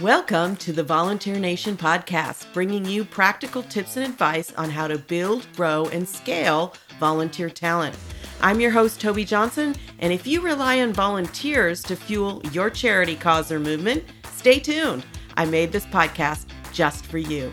Welcome to the Volunteer Nation podcast, bringing you practical tips and advice on how to build, grow, and scale volunteer talent. I'm your host, Tobi Johnson, and if you rely on volunteers to fuel your charity cause or movement, stay tuned. I made this podcast just for you.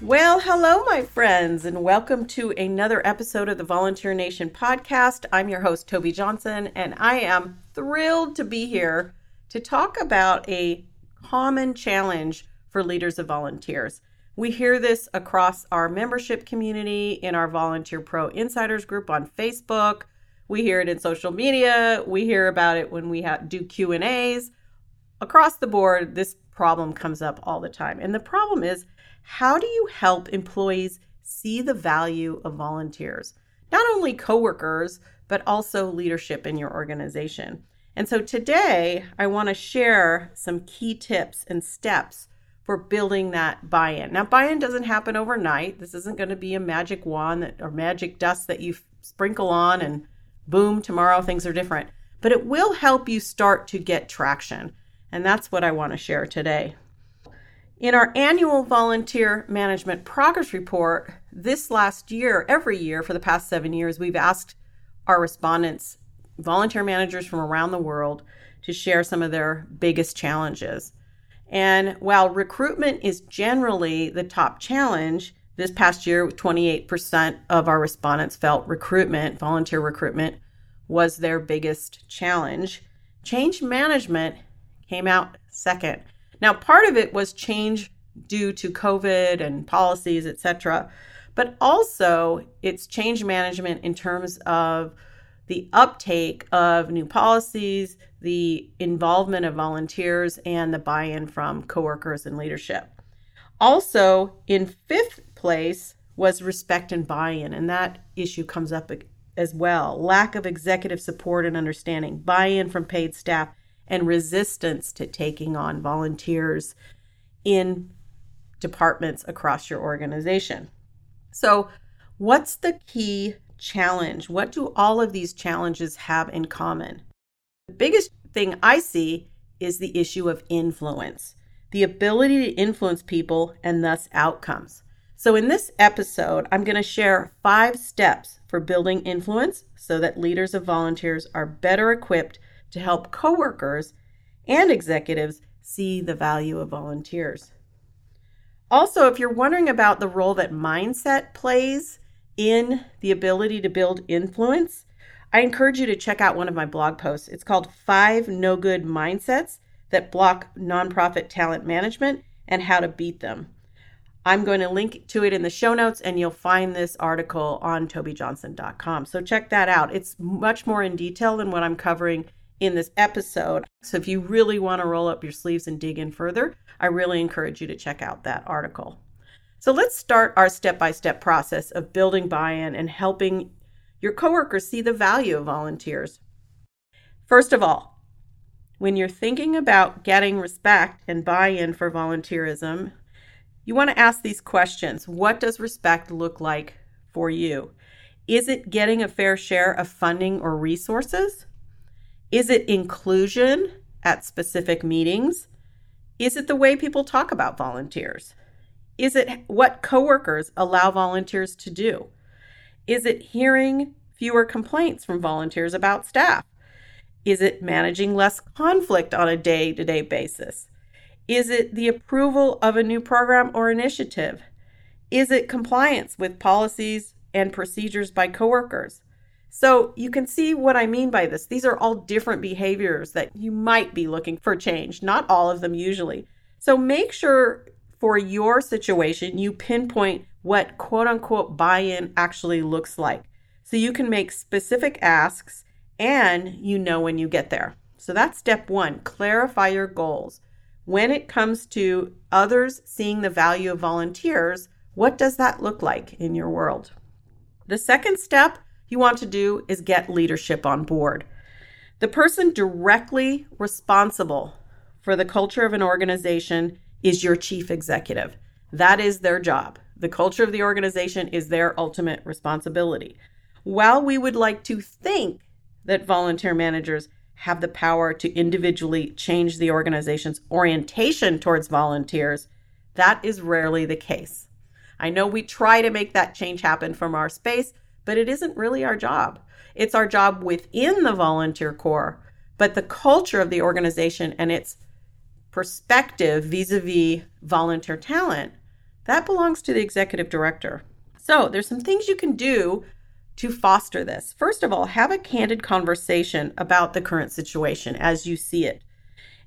Well, hello, my friends, and welcome to another episode of the Volunteer Nation podcast. I'm your host, Tobi Johnson, and I am thrilled to be here to talk about a common challenge for leaders of volunteers. We hear this across our membership community in our Volunteer Pro Insiders group on Facebook. We hear it in social media. We hear about it when we do Q&As. Across the board, this problem comes up all the time. And the problem is, how do you help employees see the value of volunteers? Not only coworkers, but also leadership in your organization. And so today I want to share some key tips and steps for building that buy in. Now, buy in doesn't happen overnight. This isn't going to be a magic wand that, or magic dust that you sprinkle on and boom, tomorrow things are different. But it will help you start to get traction. And that's what I want to share today. In our annual volunteer management progress report, this last year, every year for the past seven years, we've asked our respondents volunteer managers from around the world to share some of their biggest challenges. And while recruitment is generally the top challenge, this past year, 28% of our respondents felt recruitment, volunteer recruitment, was their biggest challenge. Change management came out second. Now, part of it was change due to COVID and policies, etc., but also it's change management in terms of the uptake of new policies, the involvement of volunteers, and the buy in from coworkers and leadership. Also, in fifth place was respect and buy in, and that issue comes up as well. Lack of executive support and understanding, buy in from paid staff, and resistance to taking on volunteers in departments across your organization. So, what's the key challenge? What do all of these challenges have in common? The biggest thing I see is the issue of influence, the ability to influence people and thus outcomes. So, in this episode, I'm going to share five steps for building influence so that leaders of volunteers are better equipped to help coworkers and executives see the value of volunteers. Also, if you're wondering about the role that mindset plays in the ability to build influence, I encourage you to check out one of my blog posts. It's called Five No Good Mindsets That Block Nonprofit Talent Management and How to Beat Them. I'm going to link to it in the show notes, and you'll find this article on tobijohnson.com. So check that out. It's much more in detail than what I'm covering in this episode. So if you really want to roll up your sleeves and dig in further, I really encourage you to check out that article. So let's start our step by step process of building buy in and helping your coworkers see the value of volunteers. First of all, when you're thinking about getting respect and buy in for volunteerism, you want to ask these questions What does respect look like for you? Is it getting a fair share of funding or resources? Is it inclusion at specific meetings? Is it the way people talk about volunteers? Is it what coworkers allow volunteers to do? Is it hearing fewer complaints from volunteers about staff? Is it managing less conflict on a day to day basis? Is it the approval of a new program or initiative? Is it compliance with policies and procedures by coworkers? So you can see what I mean by this. These are all different behaviors that you might be looking for change, not all of them usually. So make sure for your situation, you pinpoint what quote unquote buy in actually looks like. So you can make specific asks and you know when you get there. So that's step one clarify your goals. When it comes to others seeing the value of volunteers, what does that look like in your world? The second step you want to do is get leadership on board. The person directly responsible for the culture of an organization is your chief executive. That is their job. The culture of the organization is their ultimate responsibility. While we would like to think that volunteer managers have the power to individually change the organization's orientation towards volunteers, that is rarely the case. I know we try to make that change happen from our space, but it isn't really our job. It's our job within the volunteer corps, but the culture of the organization and its perspective vis a vis volunteer talent, that belongs to the executive director. So there's some things you can do to foster this. First of all, have a candid conversation about the current situation as you see it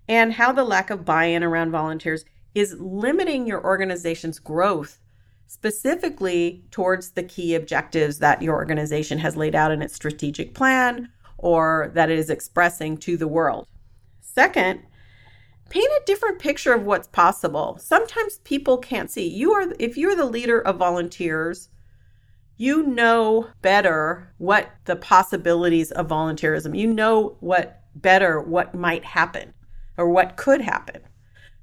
and how the lack of buy in around volunteers is limiting your organization's growth, specifically towards the key objectives that your organization has laid out in its strategic plan or that it is expressing to the world. Second, paint a different picture of what's possible. Sometimes people can't see. You are if you're the leader of volunteers, you know better what the possibilities of volunteerism. You know what better what might happen or what could happen.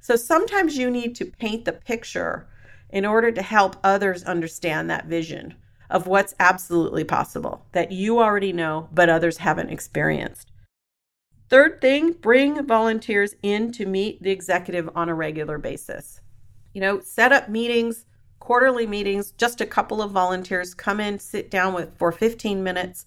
So sometimes you need to paint the picture in order to help others understand that vision of what's absolutely possible that you already know but others haven't experienced. Third thing, bring volunteers in to meet the executive on a regular basis. You know, set up meetings, quarterly meetings, just a couple of volunteers come in, sit down with for 15 minutes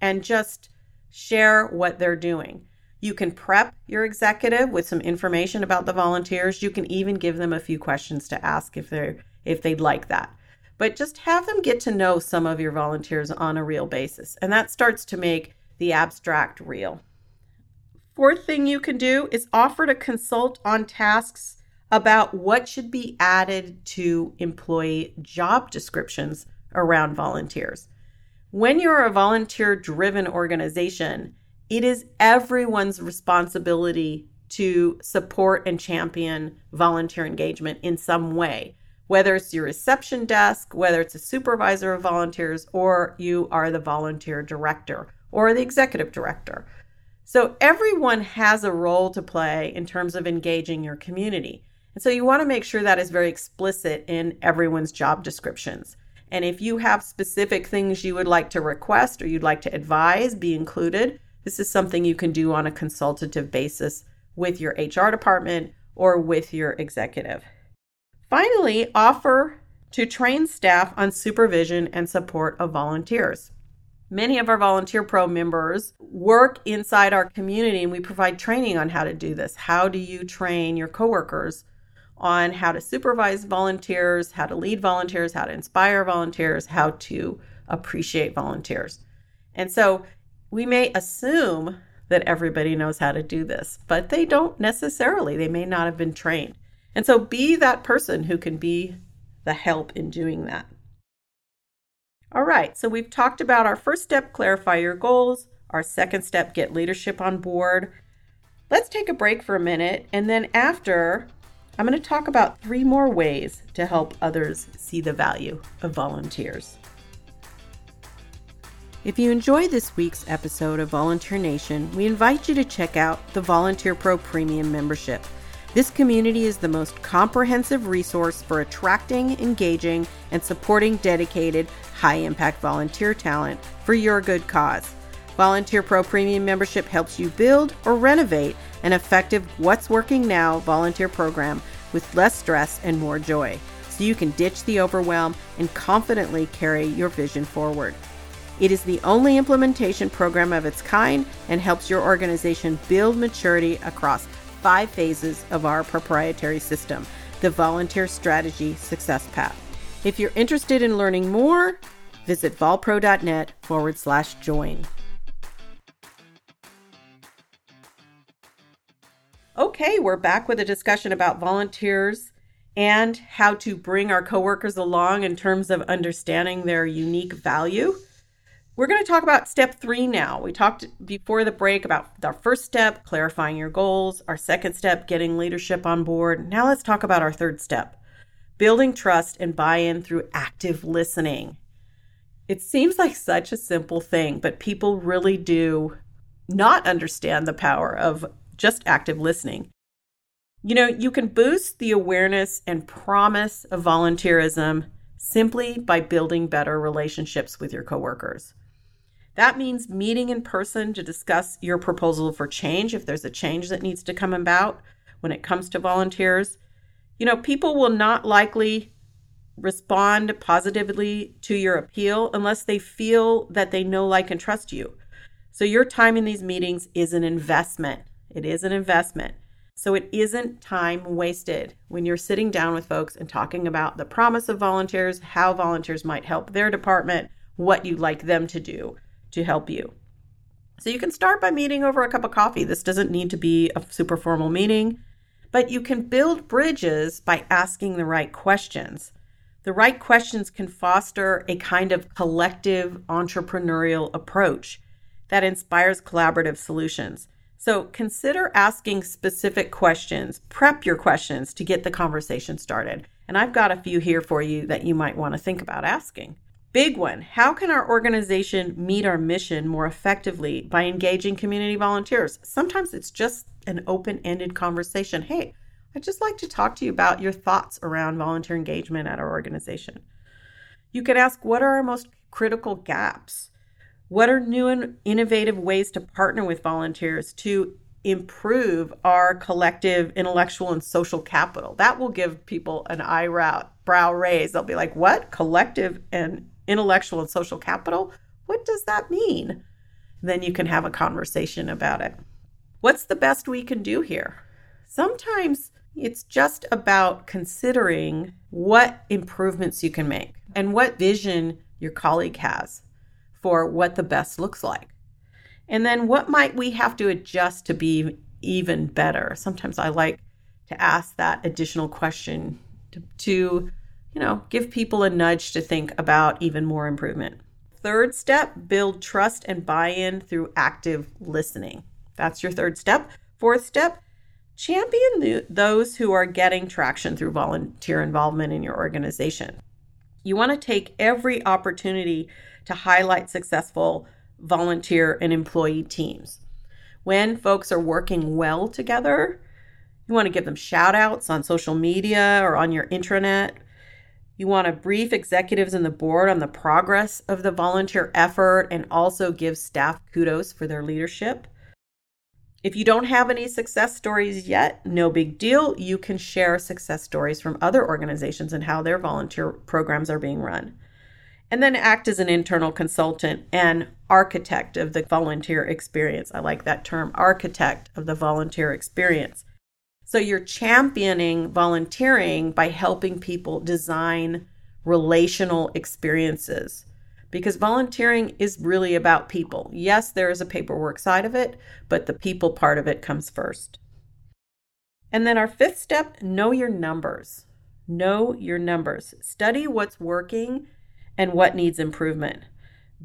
and just share what they're doing. You can prep your executive with some information about the volunteers. You can even give them a few questions to ask if they're if they'd like that. But just have them get to know some of your volunteers on a real basis. And that starts to make the abstract real. Fourth thing you can do is offer to consult on tasks about what should be added to employee job descriptions around volunteers. When you're a volunteer driven organization, it is everyone's responsibility to support and champion volunteer engagement in some way, whether it's your reception desk, whether it's a supervisor of volunteers, or you are the volunteer director or the executive director. So everyone has a role to play in terms of engaging your community. And so you want to make sure that is very explicit in everyone's job descriptions. And if you have specific things you would like to request or you'd like to advise be included, this is something you can do on a consultative basis with your HR department or with your executive. Finally, offer to train staff on supervision and support of volunteers. Many of our Volunteer Pro members work inside our community and we provide training on how to do this. How do you train your coworkers on how to supervise volunteers, how to lead volunteers, how to inspire volunteers, how to appreciate volunteers? And so we may assume that everybody knows how to do this, but they don't necessarily. They may not have been trained. And so be that person who can be the help in doing that. All right, so we've talked about our first step, clarify your goals. Our second step, get leadership on board. Let's take a break for a minute, and then after, I'm going to talk about three more ways to help others see the value of volunteers. If you enjoyed this week's episode of Volunteer Nation, we invite you to check out the Volunteer Pro Premium membership. This community is the most comprehensive resource for attracting, engaging, and supporting dedicated, high impact volunteer talent for your good cause. Volunteer Pro Premium membership helps you build or renovate an effective What's Working Now volunteer program with less stress and more joy, so you can ditch the overwhelm and confidently carry your vision forward. It is the only implementation program of its kind and helps your organization build maturity across five phases of our proprietary system, the Volunteer Strategy Success Path. If you're interested in learning more, visit volpro.net forward slash join. Okay, we're back with a discussion about volunteers and how to bring our coworkers along in terms of understanding their unique value. We're going to talk about step three now. We talked before the break about our first step, clarifying your goals, our second step, getting leadership on board. Now let's talk about our third step, building trust and buy in through active listening. It seems like such a simple thing, but people really do not understand the power of just active listening. You know, you can boost the awareness and promise of volunteerism simply by building better relationships with your coworkers. That means meeting in person to discuss your proposal for change if there's a change that needs to come about when it comes to volunteers. You know, people will not likely respond positively to your appeal unless they feel that they know, like, and trust you. So, your time in these meetings is an investment. It is an investment. So, it isn't time wasted when you're sitting down with folks and talking about the promise of volunteers, how volunteers might help their department, what you'd like them to do to help you. So, you can start by meeting over a cup of coffee. This doesn't need to be a super formal meeting, but you can build bridges by asking the right questions. The right questions can foster a kind of collective entrepreneurial approach that inspires collaborative solutions. So consider asking specific questions, prep your questions to get the conversation started. And I've got a few here for you that you might want to think about asking. Big one How can our organization meet our mission more effectively by engaging community volunteers? Sometimes it's just an open ended conversation. Hey, I'd just like to talk to you about your thoughts around volunteer engagement at our organization. You can ask what are our most critical gaps? What are new and innovative ways to partner with volunteers to improve our collective intellectual and social capital? That will give people an eyebrow brow raise. They'll be like, "What? Collective and intellectual and social capital? What does that mean?" Then you can have a conversation about it. What's the best we can do here? Sometimes it's just about considering what improvements you can make and what vision your colleague has for what the best looks like. And then what might we have to adjust to be even better? Sometimes I like to ask that additional question to, to you know, give people a nudge to think about even more improvement. Third step, build trust and buy in through active listening. That's your third step. Fourth step, champion those who are getting traction through volunteer involvement in your organization. You want to take every opportunity to highlight successful volunteer and employee teams. When folks are working well together, you want to give them shout outs on social media or on your intranet. You want to brief executives and the board on the progress of the volunteer effort and also give staff kudos for their leadership. If you don't have any success stories yet, no big deal. You can share success stories from other organizations and how their volunteer programs are being run. And then act as an internal consultant and architect of the volunteer experience. I like that term, architect of the volunteer experience. So you're championing volunteering by helping people design relational experiences because volunteering is really about people. Yes, there is a paperwork side of it, but the people part of it comes first. And then our fifth step know your numbers. Know your numbers. Study what's working and what needs improvement.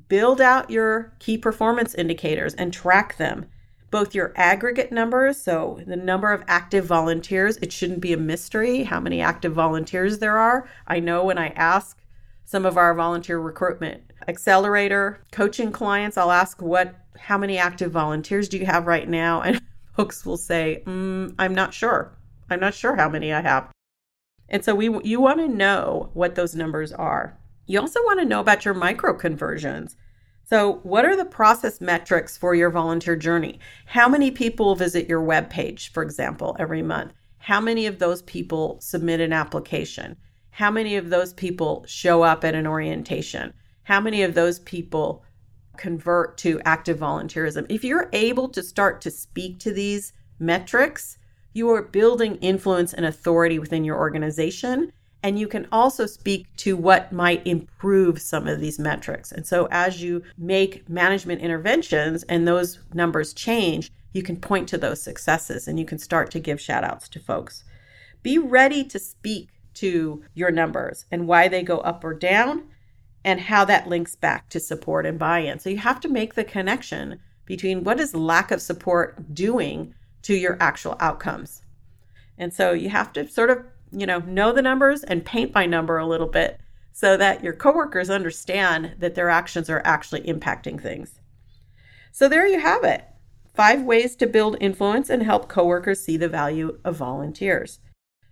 Build out your key performance indicators and track them. Both your aggregate numbers, so the number of active volunteers, it shouldn't be a mystery how many active volunteers there are. I know when I ask some of our volunteer recruitment accelerator coaching clients. I'll ask what how many active volunteers do you have right now? And folks will say mm, i'm not sure. I'm not sure how many i have. And so we you want to know what those numbers are. You also want to know about your micro conversions so what are the process metrics for your volunteer journey? How many people visit your web page for example every month? How many of those people submit an application? How many of those people show up at an orientation? How many of those people convert to active volunteerism? If you're able to start to speak to these metrics, you are building influence and authority within your organization. And you can also speak to what might improve some of these metrics. And so, as you make management interventions and those numbers change, you can point to those successes and you can start to give shout outs to folks. Be ready to speak to your numbers and why they go up or down and how that links back to support and buy-in. So you have to make the connection between what is lack of support doing to your actual outcomes. And so you have to sort of, you know, know the numbers and paint by number a little bit so that your coworkers understand that their actions are actually impacting things. So there you have it. Five ways to build influence and help coworkers see the value of volunteers.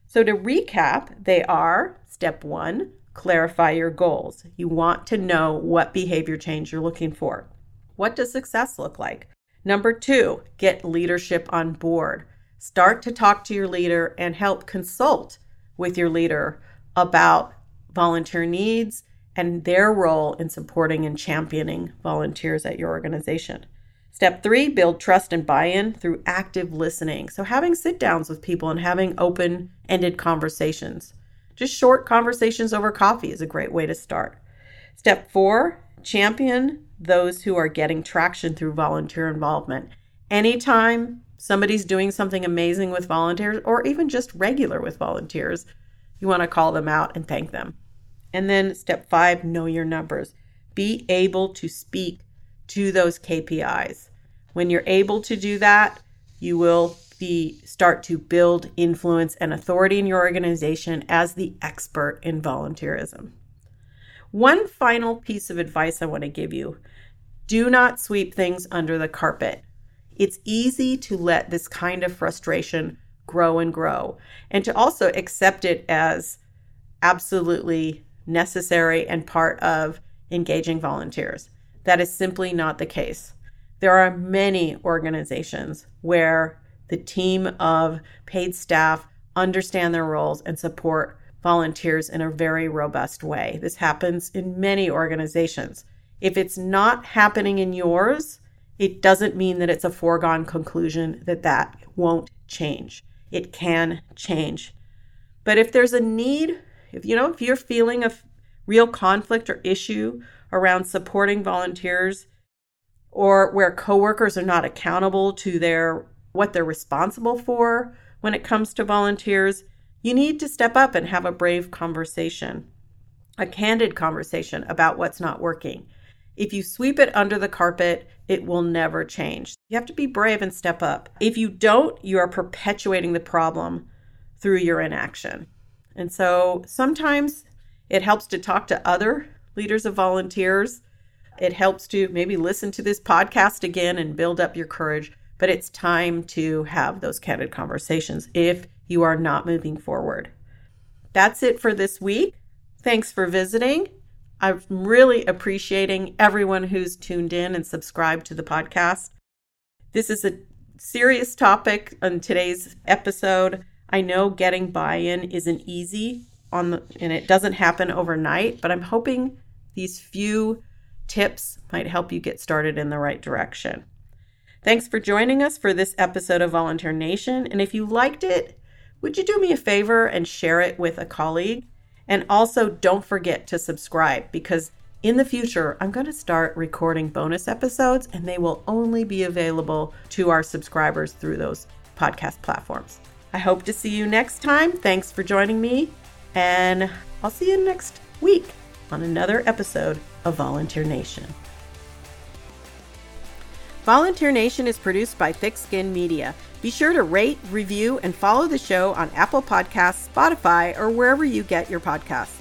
So, to recap, they are step one, clarify your goals. You want to know what behavior change you're looking for. What does success look like? Number two, get leadership on board. Start to talk to your leader and help consult with your leader about volunteer needs and their role in supporting and championing volunteers at your organization. Step three, build trust and buy in through active listening. So, having sit downs with people and having open ended conversations. Just short conversations over coffee is a great way to start. Step four, champion those who are getting traction through volunteer involvement. Anytime somebody's doing something amazing with volunteers or even just regular with volunteers, you want to call them out and thank them. And then step five, know your numbers. Be able to speak to those KPIs. When you're able to do that, you will be start to build influence and authority in your organization as the expert in volunteerism. One final piece of advice I want to give you. Do not sweep things under the carpet. It's easy to let this kind of frustration grow and grow and to also accept it as absolutely necessary and part of engaging volunteers. That is simply not the case. There are many organizations where the team of paid staff understand their roles and support volunteers in a very robust way. This happens in many organizations. If it's not happening in yours, it doesn't mean that it's a foregone conclusion that that won't change. It can change. But if there's a need if you know, if you're feeling a real conflict or issue around supporting volunteers or where coworkers are not accountable to their what they're responsible for when it comes to volunteers, you need to step up and have a brave conversation, a candid conversation about what's not working. If you sweep it under the carpet, it will never change. You have to be brave and step up. If you don't, you are perpetuating the problem through your inaction. And so sometimes it helps to talk to other leaders of volunteers. It helps to maybe listen to this podcast again and build up your courage. But it's time to have those candid conversations if you are not moving forward. That's it for this week. Thanks for visiting. I'm really appreciating everyone who's tuned in and subscribed to the podcast. This is a serious topic on today's episode. I know getting buy-in isn't easy on the and it doesn't happen overnight, but I'm hoping these few tips might help you get started in the right direction. Thanks for joining us for this episode of Volunteer Nation, and if you liked it, would you do me a favor and share it with a colleague? And also don't forget to subscribe because in the future, I'm going to start recording bonus episodes and they will only be available to our subscribers through those podcast platforms. I hope to see you next time. Thanks for joining me, and I'll see you next week on another episode of Volunteer Nation. Volunteer Nation is produced by Thick Skin Media. Be sure to rate, review, and follow the show on Apple Podcasts, Spotify, or wherever you get your podcasts.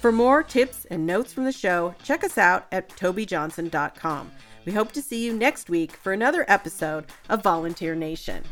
For more tips and notes from the show, check us out at tobijohnson.com. We hope to see you next week for another episode of Volunteer Nation.